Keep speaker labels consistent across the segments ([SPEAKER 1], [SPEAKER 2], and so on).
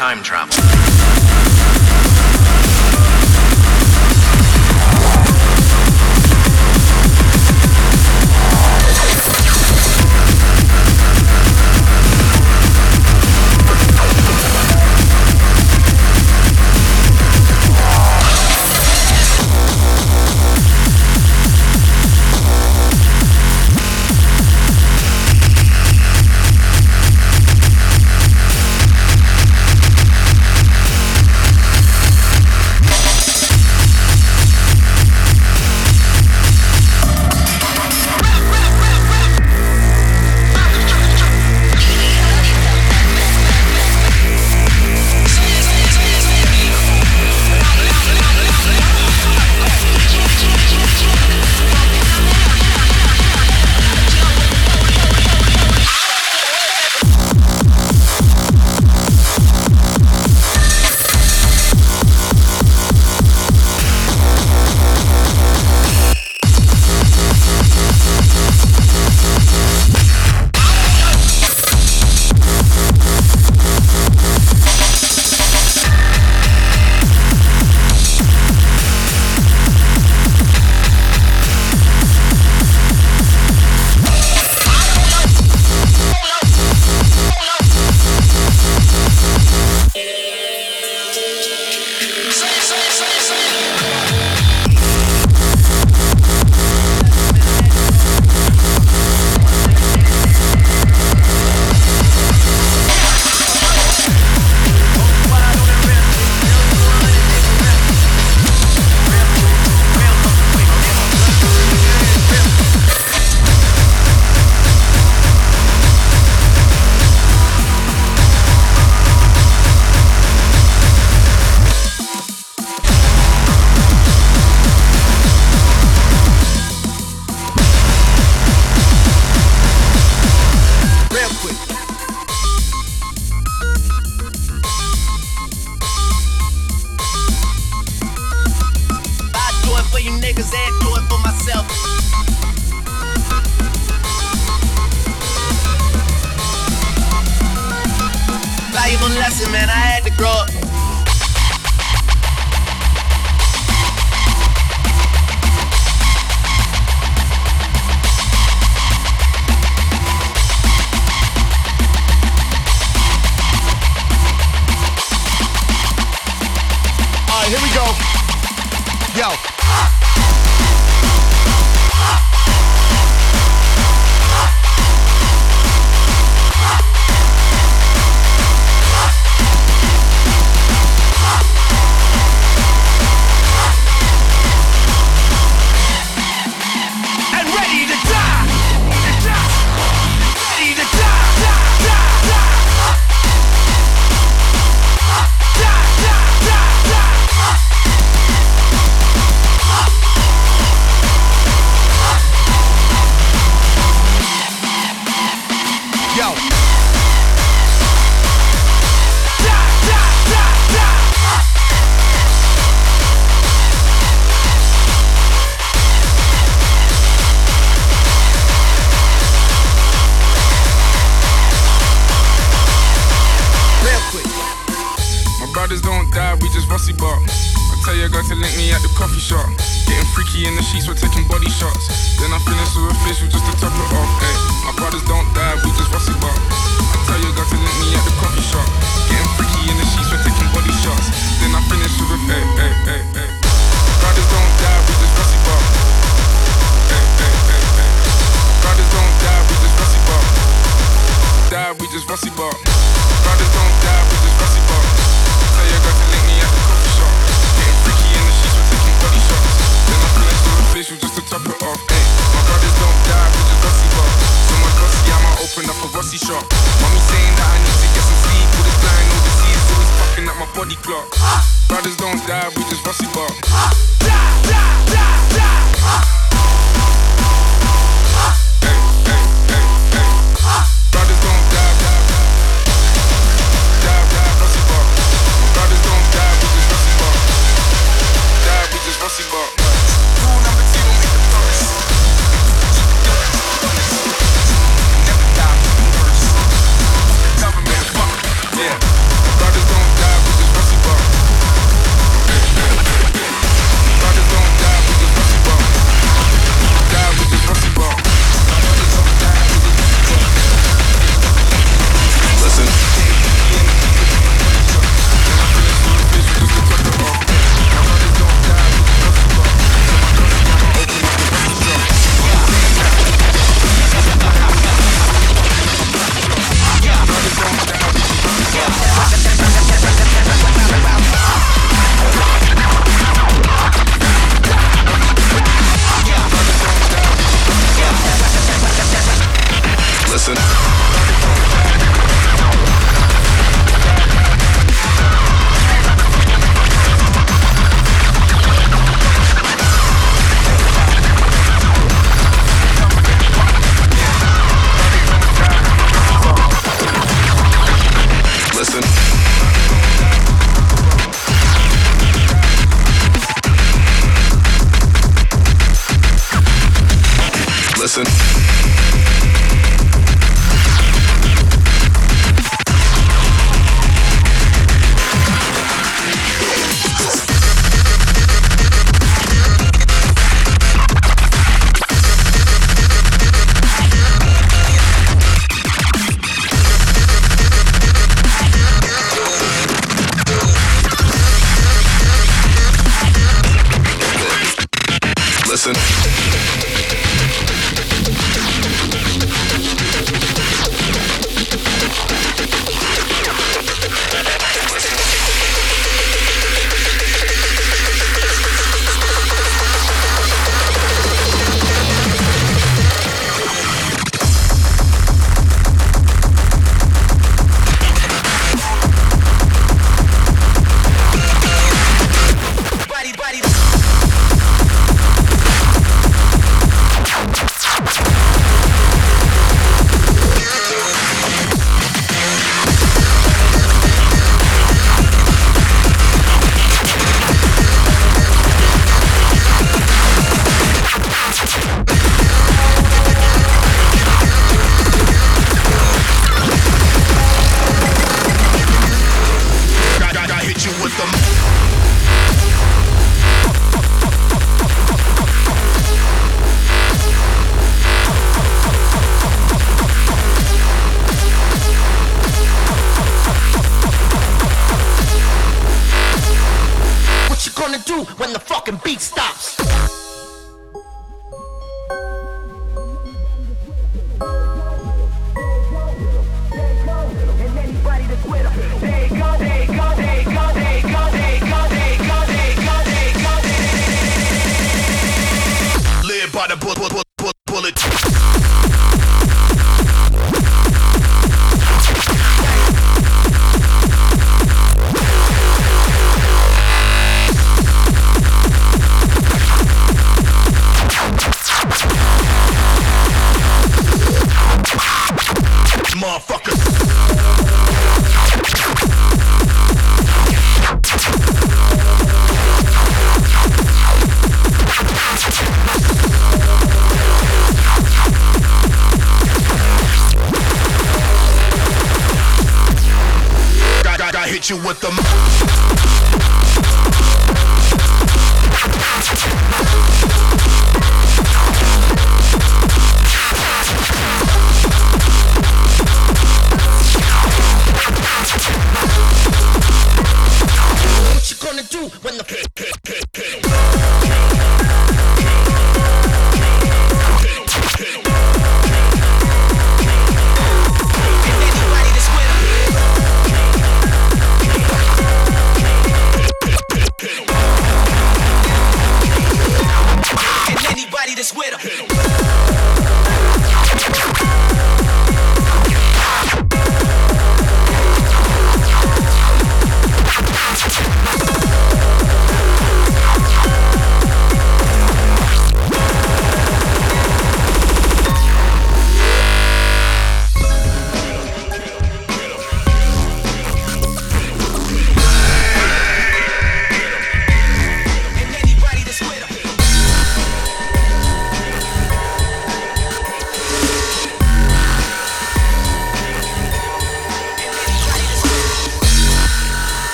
[SPEAKER 1] time travel.
[SPEAKER 2] just
[SPEAKER 1] voici pas. Listen.
[SPEAKER 3] When the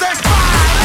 [SPEAKER 4] That's fire.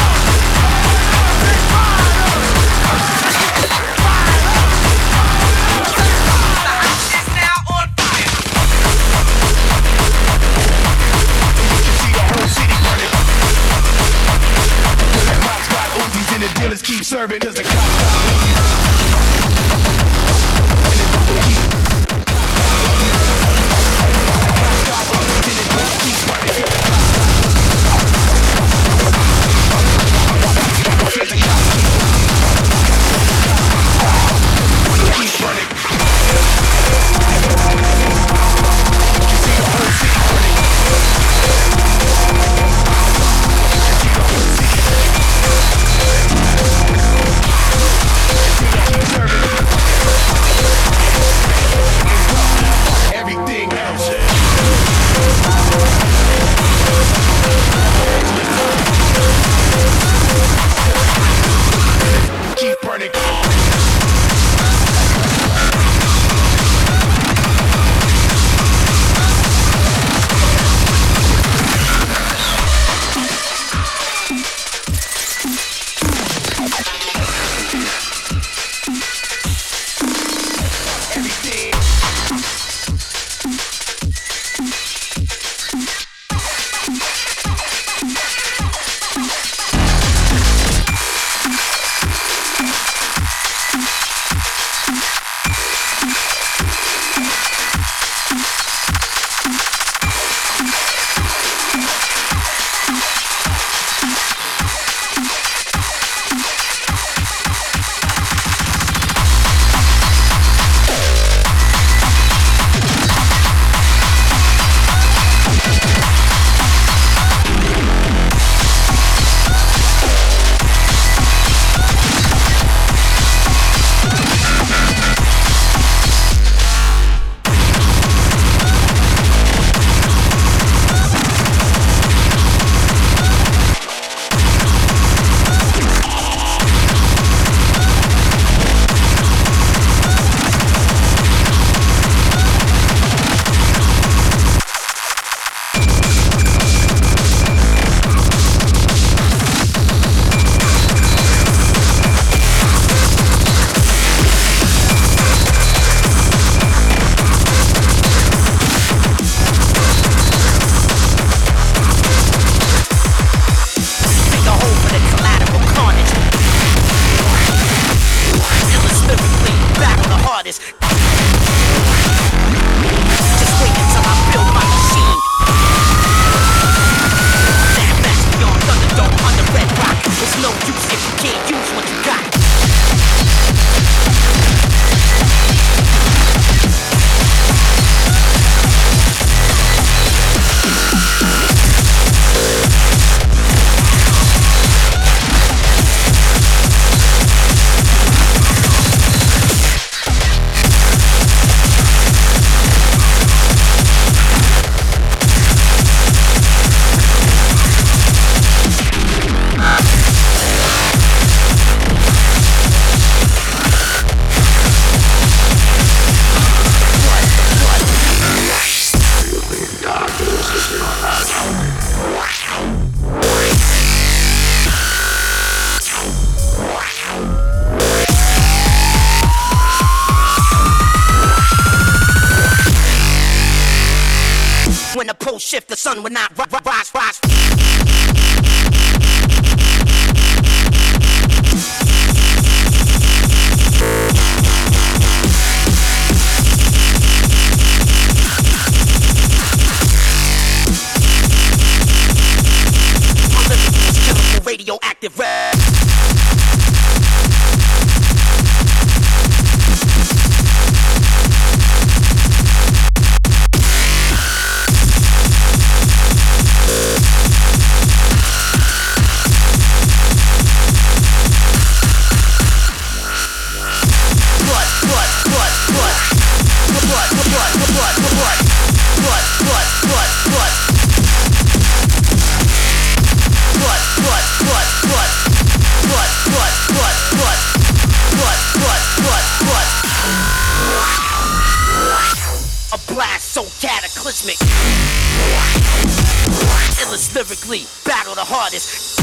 [SPEAKER 3] lyrically battle the hardest.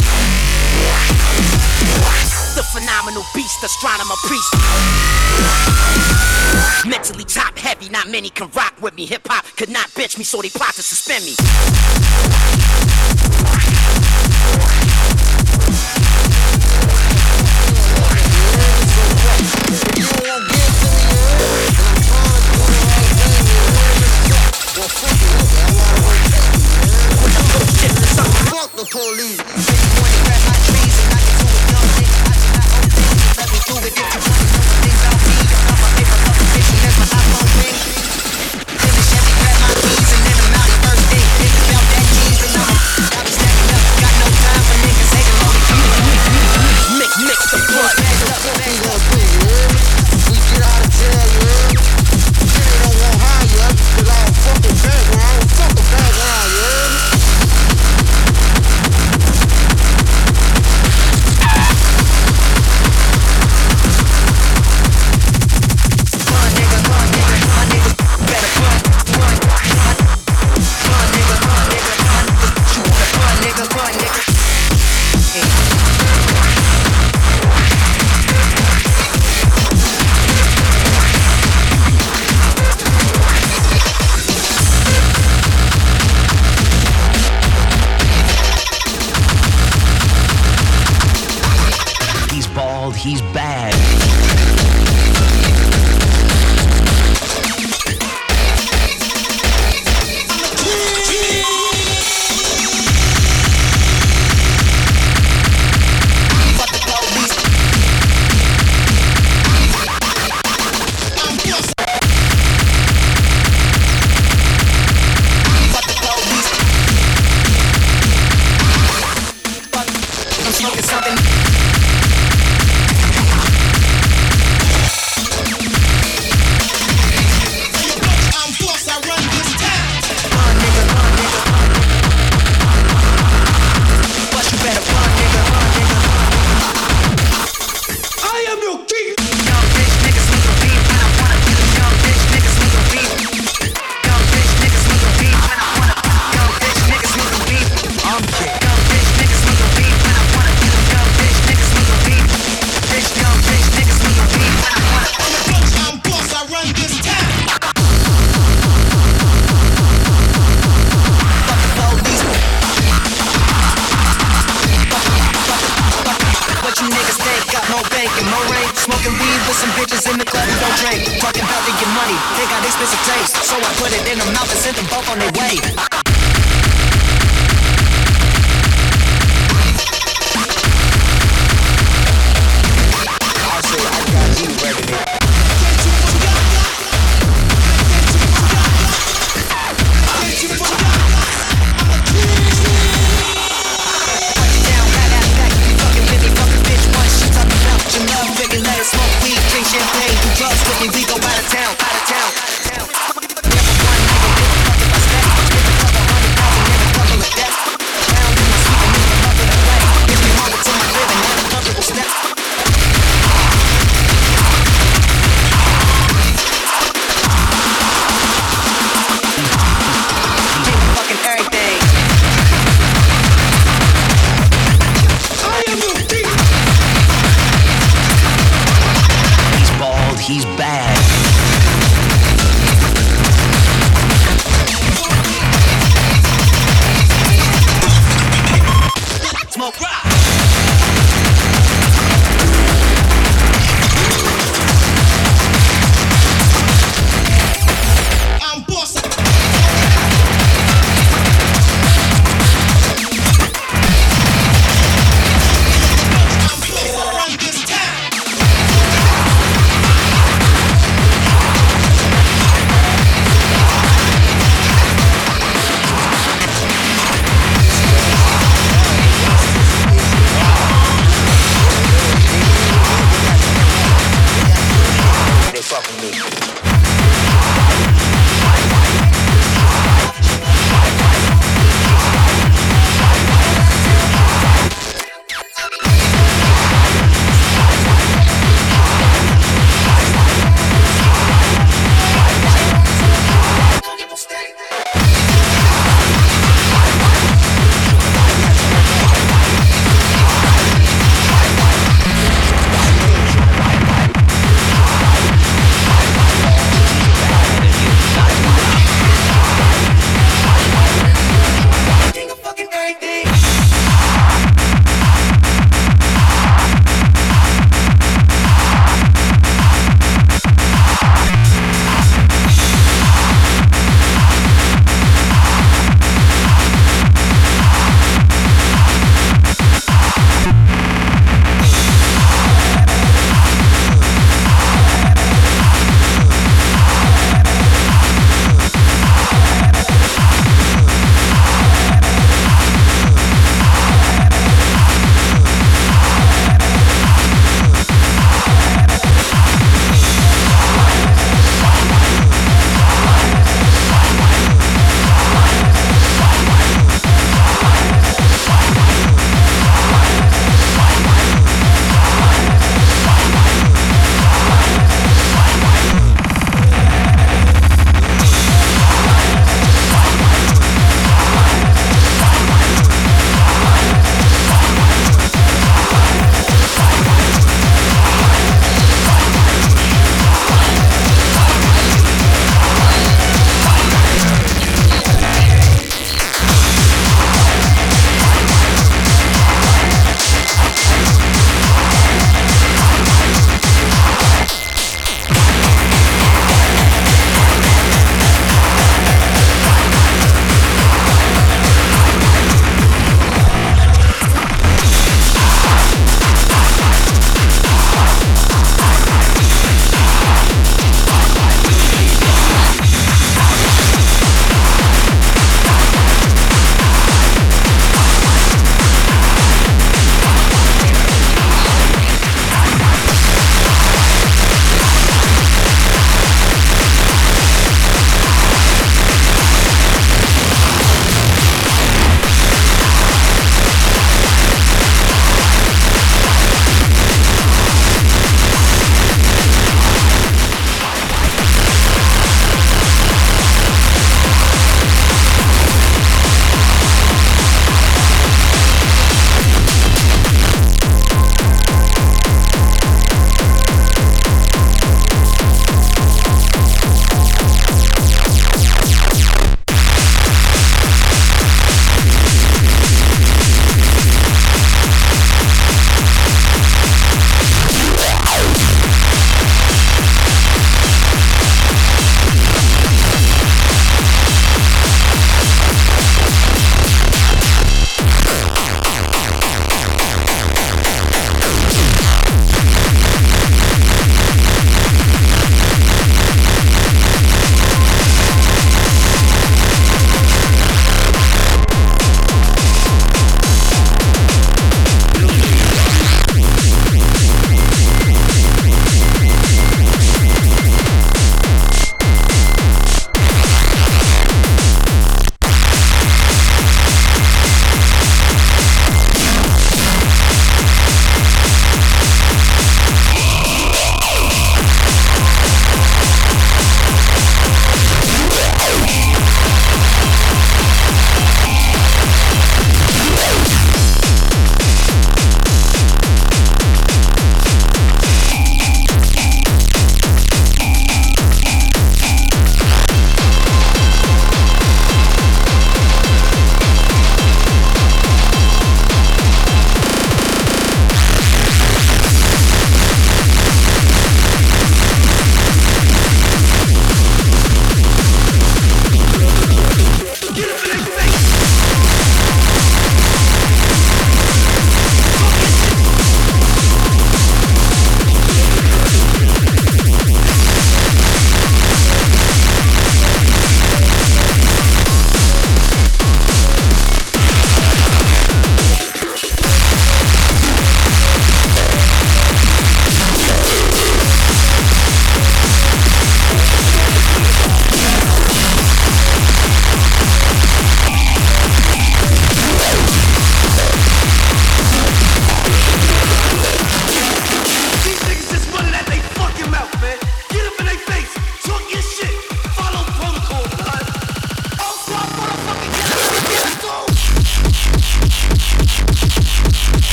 [SPEAKER 3] The phenomenal beast, astronomer priest. Mentally top heavy, not many can rock with me. Hip hop could not bench me, so they plot to suspend me.
[SPEAKER 5] the police. This boy my trees and I can do it dumb things. I do not own things. Let me do it if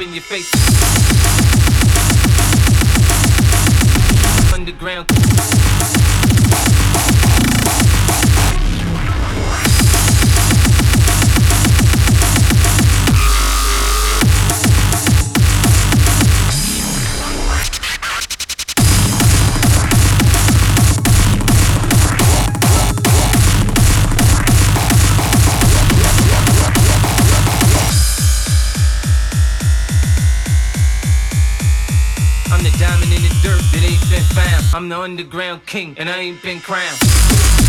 [SPEAKER 5] in your
[SPEAKER 6] face. underground
[SPEAKER 7] king, and I ain't been crowned.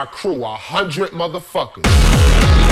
[SPEAKER 6] our crew, a hundred motherfuckers.